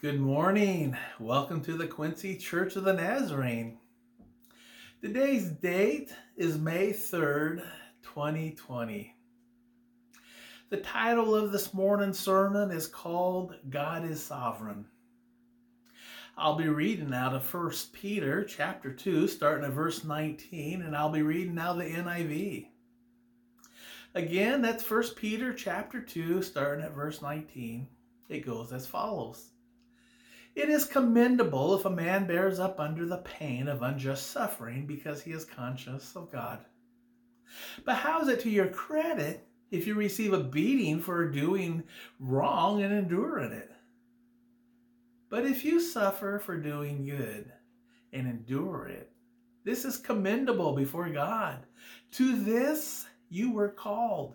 Good morning. Welcome to the Quincy Church of the Nazarene. Today's date is May 3rd, 2020. The title of this morning's sermon is called God is Sovereign. I'll be reading out of 1 Peter chapter 2, starting at verse 19, and I'll be reading out the NIV. Again, that's 1 Peter chapter 2, starting at verse 19. It goes as follows. It is commendable if a man bears up under the pain of unjust suffering because he is conscious of God. But how is it to your credit if you receive a beating for doing wrong and enduring it? But if you suffer for doing good and endure it, this is commendable before God. To this you were called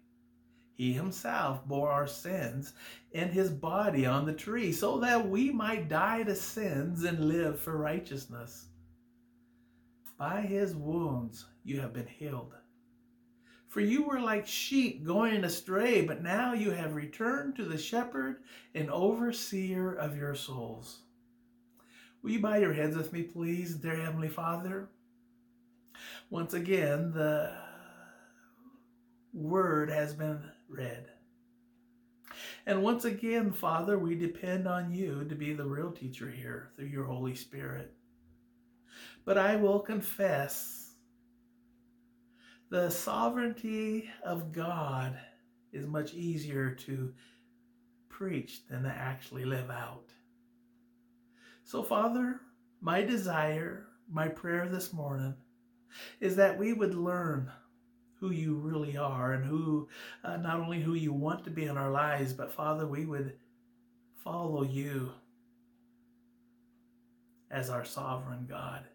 He himself bore our sins in his body on the tree so that we might die to sins and live for righteousness. By his wounds you have been healed. For you were like sheep going astray, but now you have returned to the shepherd and overseer of your souls. Will you bow your heads with me, please, dear Heavenly Father? Once again, the word has been read. And once again, Father, we depend on you to be the real teacher here through your Holy Spirit. But I will confess the sovereignty of God is much easier to preach than to actually live out. So, Father, my desire, my prayer this morning is that we would learn who you really are and who, uh, not only who you want to be in our lives, but Father, we would follow you as our sovereign God.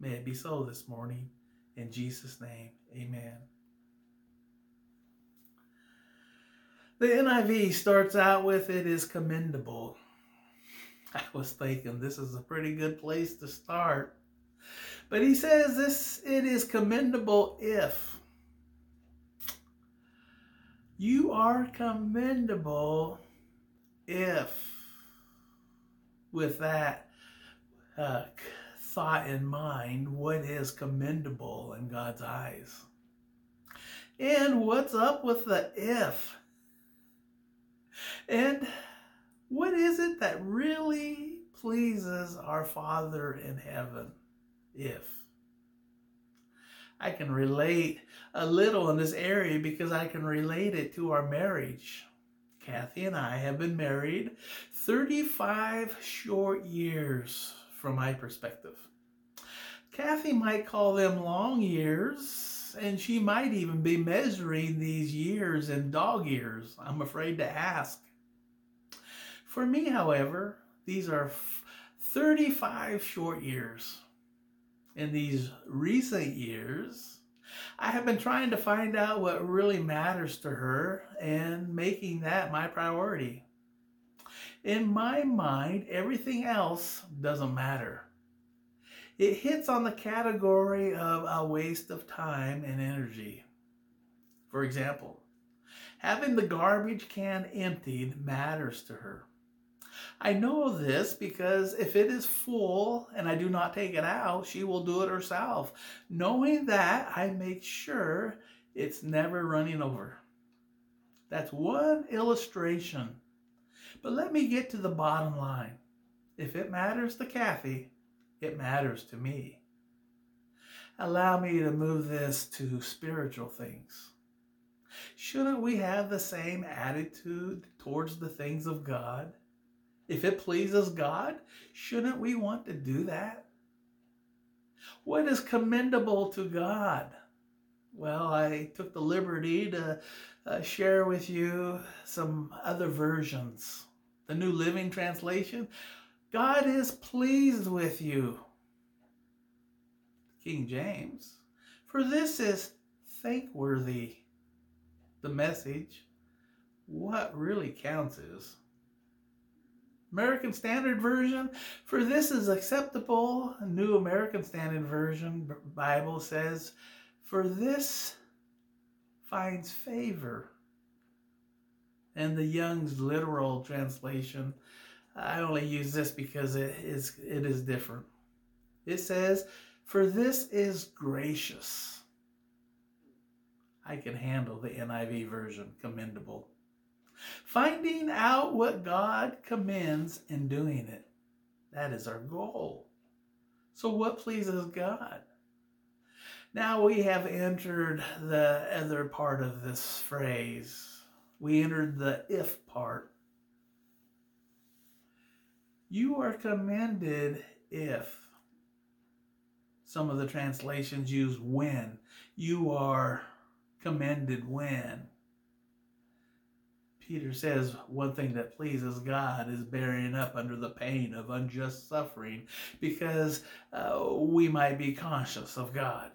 May it be so this morning. In Jesus' name, amen. The NIV starts out with, It is commendable. I was thinking this is a pretty good place to start. But he says this, it is commendable if you are commendable if, with that uh, thought in mind, what is commendable in God's eyes? And what's up with the if? And what is it that really pleases our Father in heaven? If. I can relate a little in this area because I can relate it to our marriage. Kathy and I have been married 35 short years from my perspective. Kathy might call them long years, and she might even be measuring these years in dog years. I'm afraid to ask. For me, however, these are 35 short years in these recent years, I have been trying to find out what really matters to her and making that my priority. In my mind, everything else doesn't matter. It hits on the category of a waste of time and energy. For example, having the garbage can emptied matters to her. I know this because if it is full and I do not take it out, she will do it herself. Knowing that, I make sure it's never running over. That's one illustration. But let me get to the bottom line. If it matters to Kathy, it matters to me. Allow me to move this to spiritual things. Shouldn't we have the same attitude towards the things of God? If it pleases God, shouldn't we want to do that? What is commendable to God? Well, I took the liberty to uh, share with you some other versions. The New Living Translation God is pleased with you. King James. For this is thankworthy. The message. What really counts is American Standard Version. For this is acceptable. New American Standard Version Bible says, For this finds favor. And the Young's literal translation, I only use this because it is it is different. It says, For this is gracious. I can handle the NIV version, commendable. Finding out what God commands and doing it. That is our goal. So, what pleases God? Now we have entered the other part of this phrase. We entered the if part. You are commended if. Some of the translations use when. You are commended when. Peter says one thing that pleases God is bearing up under the pain of unjust suffering because uh, we might be conscious of God.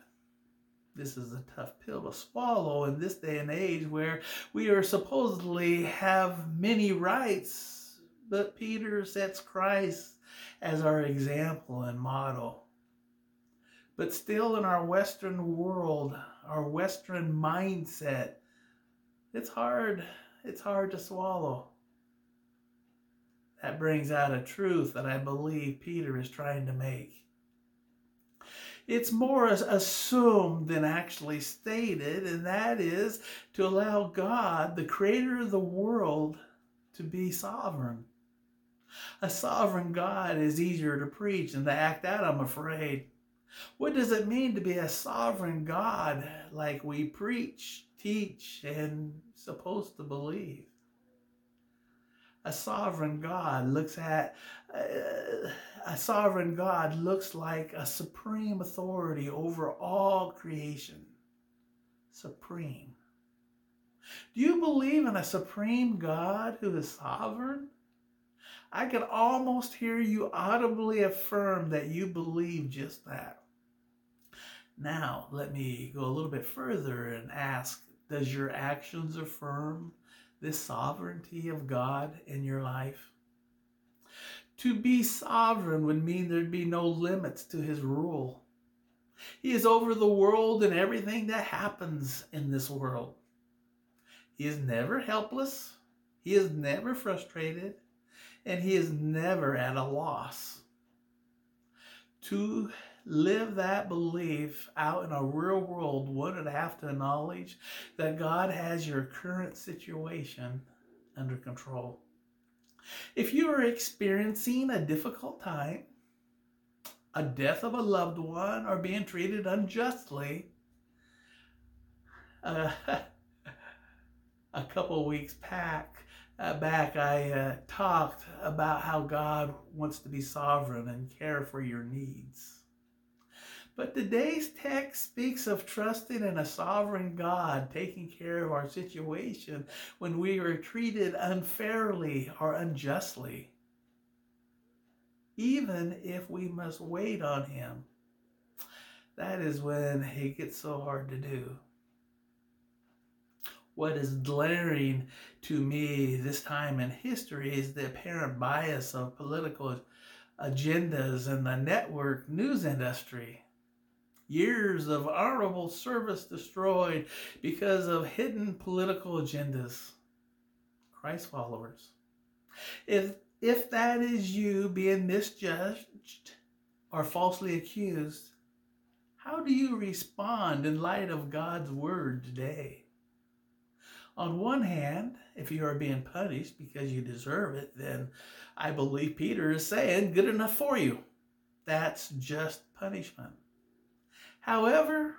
This is a tough pill to swallow in this day and age where we are supposedly have many rights, but Peter sets Christ as our example and model. But still, in our Western world, our Western mindset, it's hard it's hard to swallow. That brings out a truth that I believe Peter is trying to make. It's more assumed than actually stated, and that is to allow God, the creator of the world, to be sovereign. A sovereign God is easier to preach than to act out, I'm afraid. What does it mean to be a sovereign God like we preach, teach, and supposed to believe. A sovereign God looks at uh, a sovereign God looks like a supreme authority over all creation. Supreme. Do you believe in a supreme God who is sovereign? I can almost hear you audibly affirm that you believe just that. Now, let me go a little bit further and ask does your actions affirm this sovereignty of God in your life? To be sovereign would mean there'd be no limits to his rule. He is over the world and everything that happens in this world. He is never helpless. He is never frustrated. And he is never at a loss. To live that belief out in a real world, one would have to acknowledge that God has your current situation under control. If you are experiencing a difficult time, a death of a loved one, or being treated unjustly, uh, a couple weeks back, uh, back I uh, talked about how God wants to be sovereign and care for your needs. But today's text speaks of trusting in a sovereign God taking care of our situation when we are treated unfairly or unjustly, even if we must wait on Him. That is when it gets so hard to do. What is glaring to me this time in history is the apparent bias of political agendas in the network news industry years of honorable service destroyed because of hidden political agendas. Christ followers. If if that is you being misjudged or falsely accused, how do you respond in light of God's word today? On one hand, if you are being punished because you deserve it, then I believe Peter is saying, good enough for you. That's just punishment. However,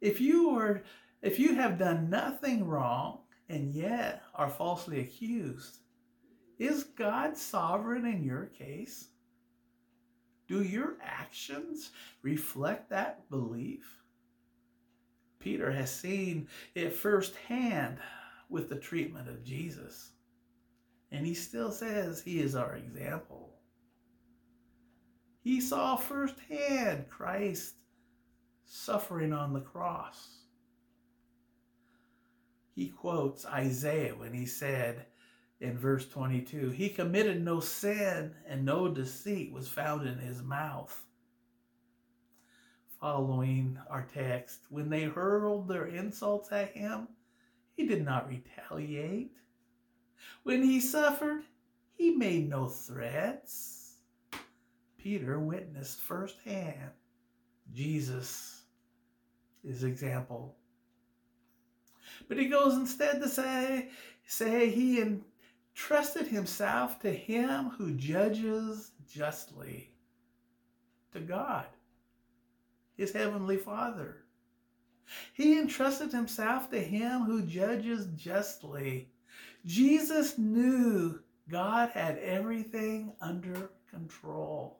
if you are if you have done nothing wrong and yet are falsely accused, is God sovereign in your case? Do your actions reflect that belief? Peter has seen it firsthand with the treatment of Jesus. And he still says he is our example. He saw firsthand Christ suffering on the cross. He quotes Isaiah when he said in verse 22 He committed no sin, and no deceit was found in his mouth. Following our text, when they hurled their insults at him, he did not retaliate. When he suffered, he made no threats. Peter witnessed firsthand Jesus' example. But he goes instead to say, say he entrusted himself to him who judges justly, to God, his heavenly Father. He entrusted himself to him who judges justly. Jesus knew God had everything under control.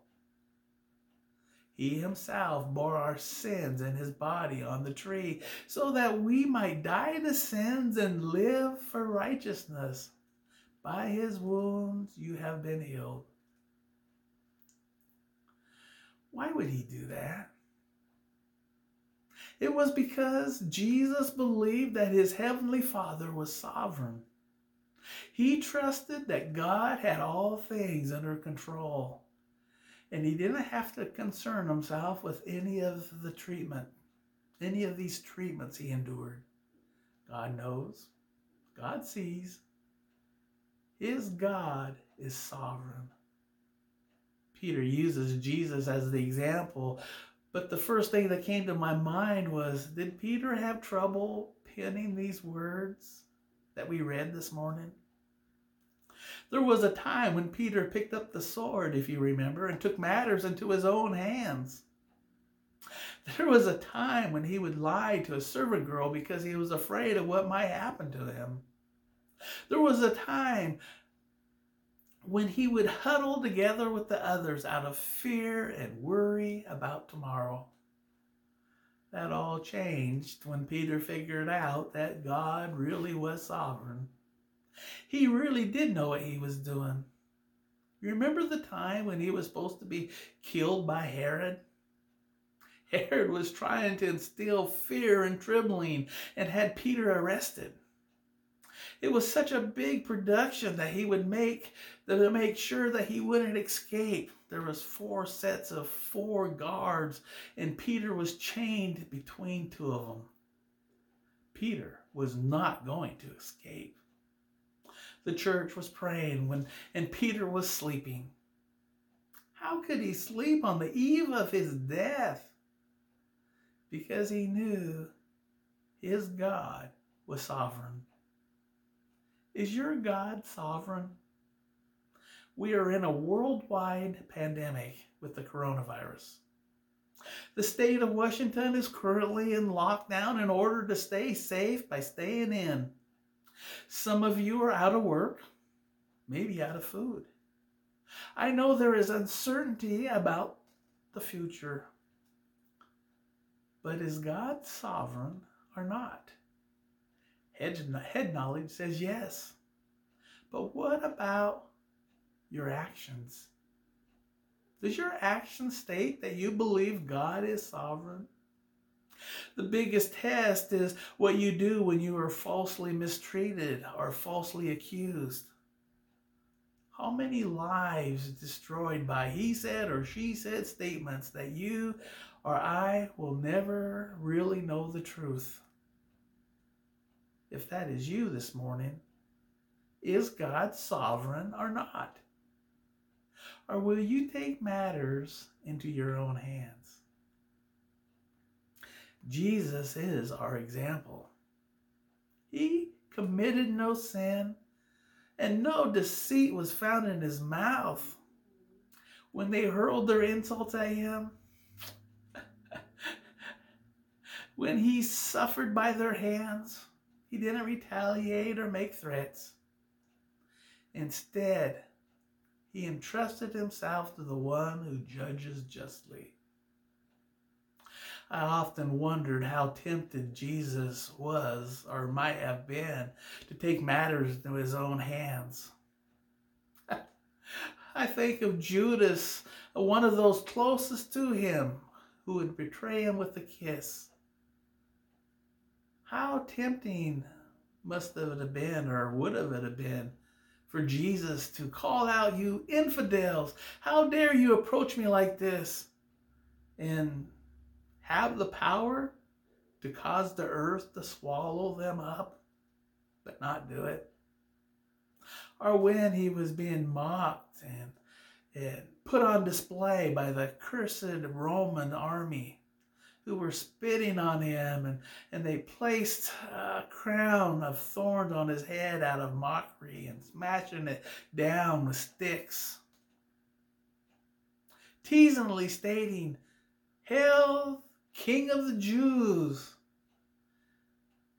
He himself bore our sins in his body on the tree so that we might die to sins and live for righteousness. By his wounds you have been healed. Why would he do that? It was because Jesus believed that his heavenly Father was sovereign. He trusted that God had all things under control and he didn't have to concern himself with any of the treatment, any of these treatments he endured. God knows, God sees. His God is sovereign. Peter uses Jesus as the example, but the first thing that came to my mind was did Peter have trouble penning these words that we read this morning? There was a time when Peter picked up the sword, if you remember, and took matters into his own hands. There was a time when he would lie to a servant girl because he was afraid of what might happen to him. There was a time when he would huddle together with the others out of fear and worry about tomorrow. That all changed when Peter figured out that God really was sovereign he really did know what he was doing. Remember the time when he was supposed to be killed by Herod? Herod was trying to instill fear and trembling and had Peter arrested. It was such a big production that he would make that to make sure that he wouldn't escape. There was four sets of four guards and Peter was chained between two of them. Peter was not going to escape the church was praying when and Peter was sleeping. How could he sleep on the eve of his death? Because he knew his God was sovereign. Is your God sovereign? We are in a worldwide pandemic with the coronavirus. The state of Washington is currently in lockdown in order to stay safe by staying in. Some of you are out of work, maybe out of food. I know there is uncertainty about the future. But is God sovereign or not? Head, knowledge says yes. But what about your actions? Does your action state that you believe God is sovereign? The biggest test is what you do when you are falsely mistreated or falsely accused. How many lives destroyed by he said or she said statements that you or I will never really know the truth? If that is you this morning, is God sovereign or not? Or will you take matters into your own hands? Jesus is our example. He committed no sin, and no deceit was found in his mouth. When they hurled their insults at him, when he suffered by their hands, he didn't retaliate or make threats. Instead, he entrusted himself to the one who judges justly. I often wondered how tempted Jesus was or might have been to take matters into his own hands. I think of Judas, one of those closest to him, who would betray him with a kiss. How tempting must it have been, or would have it have been, for Jesus to call out, You infidels, how dare you approach me like this? And have the power to cause the earth to swallow them up, but not do it. Or when he was being mocked and, and put on display by the cursed Roman army who were spitting on him and, and they placed a crown of thorns on his head out of mockery and smashing it down with sticks. Teasingly stating, Hail, King of the Jews!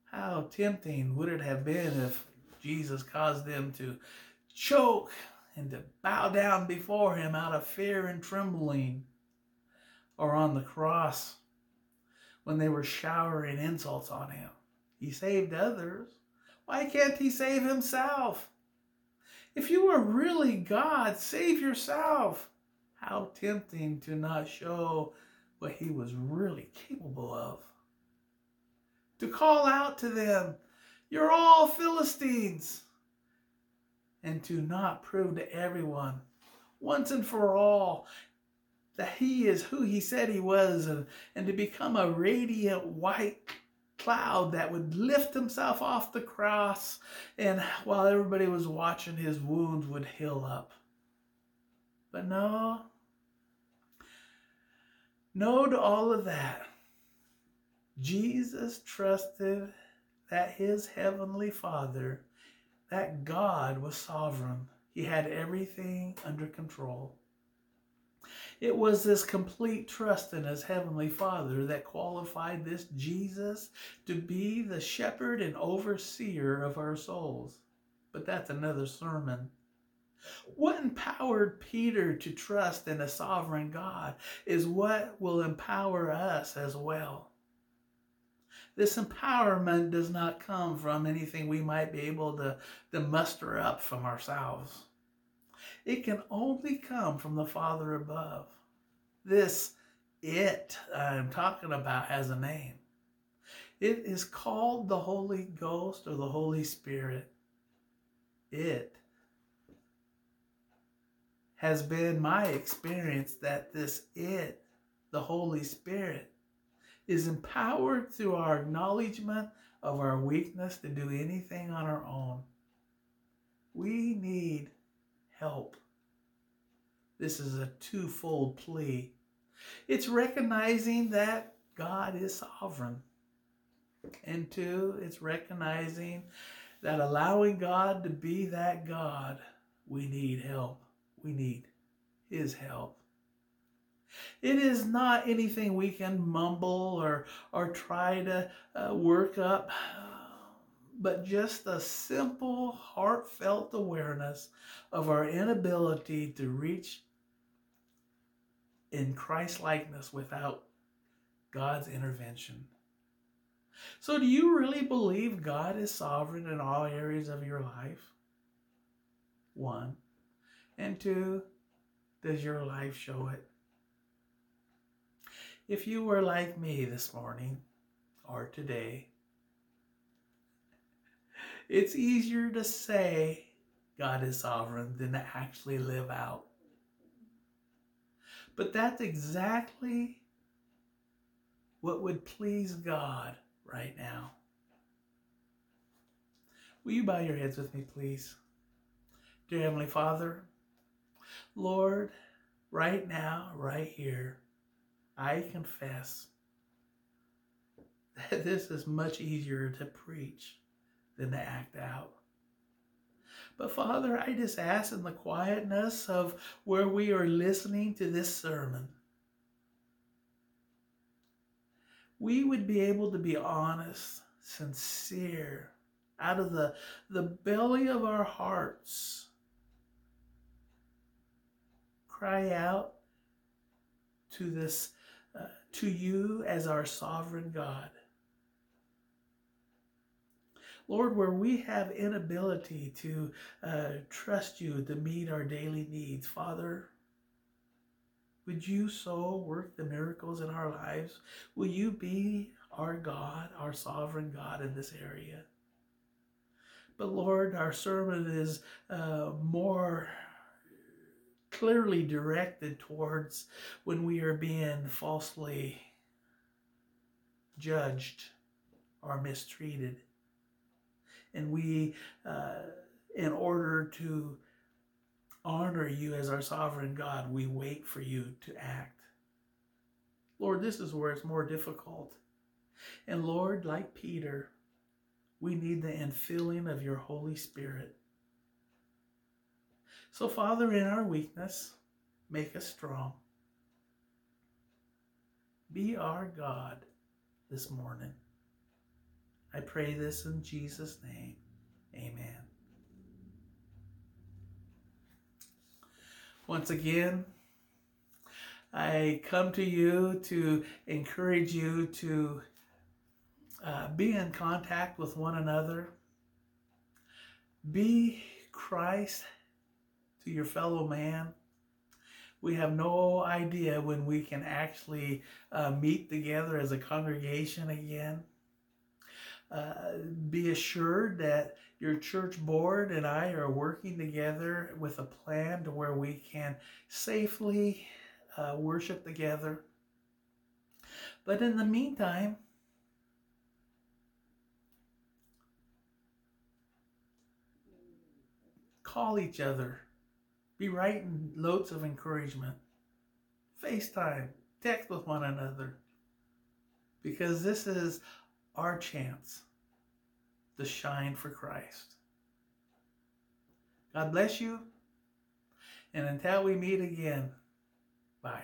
How tempting would it have been if Jesus caused them to choke and to bow down before him out of fear and trembling, or on the cross when they were showering insults on him. He saved others. Why can't he save himself? If you are really God, save yourself. How tempting to not show what he was really capable of. To call out to them, You're all Philistines. And to not prove to everyone, once and for all, that he is who he said he was and, and to become a radiant white cloud that would lift himself off the cross and while everybody was watching his wounds would heal up but no no to all of that jesus trusted that his heavenly father that god was sovereign he had everything under control it was this complete trust in his heavenly Father that qualified this Jesus to be the shepherd and overseer of our souls. But that's another sermon. What empowered Peter to trust in a sovereign God is what will empower us as well. This empowerment does not come from anything we might be able to, to muster up from ourselves. It can only come from the Father above. This it I'm talking about has a name. It is called the Holy Ghost or the Holy Spirit. It has been my experience that this it, the Holy Spirit, is empowered through our acknowledgement of our weakness to do anything on our own. We need help. This is a twofold plea. It's recognizing that God is sovereign. And two, it's recognizing that allowing God to be that God, we need help. We need His help. It is not anything we can mumble or, or try to uh, work up but just a simple, heartfelt awareness of our inability to reach in Christ likeness without God's intervention. So, do you really believe God is sovereign in all areas of your life? One. And two, does your life show it? If you were like me this morning or today, it's easier to say God is sovereign than to actually live out. But that's exactly what would please God right now. Will you bow your heads with me, please? Dear Heavenly Father, Lord, right now, right here, I confess that this is much easier to preach than to act out. But Father, I just ask in the quietness of where we are listening to this sermon, we would be able to be honest, sincere, out of the, the belly of our hearts. Cry out to this, uh, to you as our sovereign God. Lord, where we have inability to uh, trust you to meet our daily needs, Father, Would you so work the miracles in our lives? Will you be our God, our sovereign God in this area? But Lord, our sermon is uh, more clearly directed towards when we are being falsely judged or mistreated. And we, uh, in order to honor you as our sovereign God, we wait for you to act. Lord, this is where it's more difficult. And Lord, like Peter, we need the infilling of your Holy Spirit. So, Father, in our weakness, make us strong. Be our God this morning. I pray this in Jesus' name. Amen. Once again, I come to you to encourage you to uh, be in contact with one another. Be Christ your fellow man. We have no idea when we can actually uh, meet together as a congregation again. Uh, be assured that your church board and I are working together with a plan to where we can safely uh, worship together. But in the meantime, call each other, be writing notes of encouragement, FaceTime, text with one another, because this is our chance to shine for Christ. God bless you. And until we meet again, bye.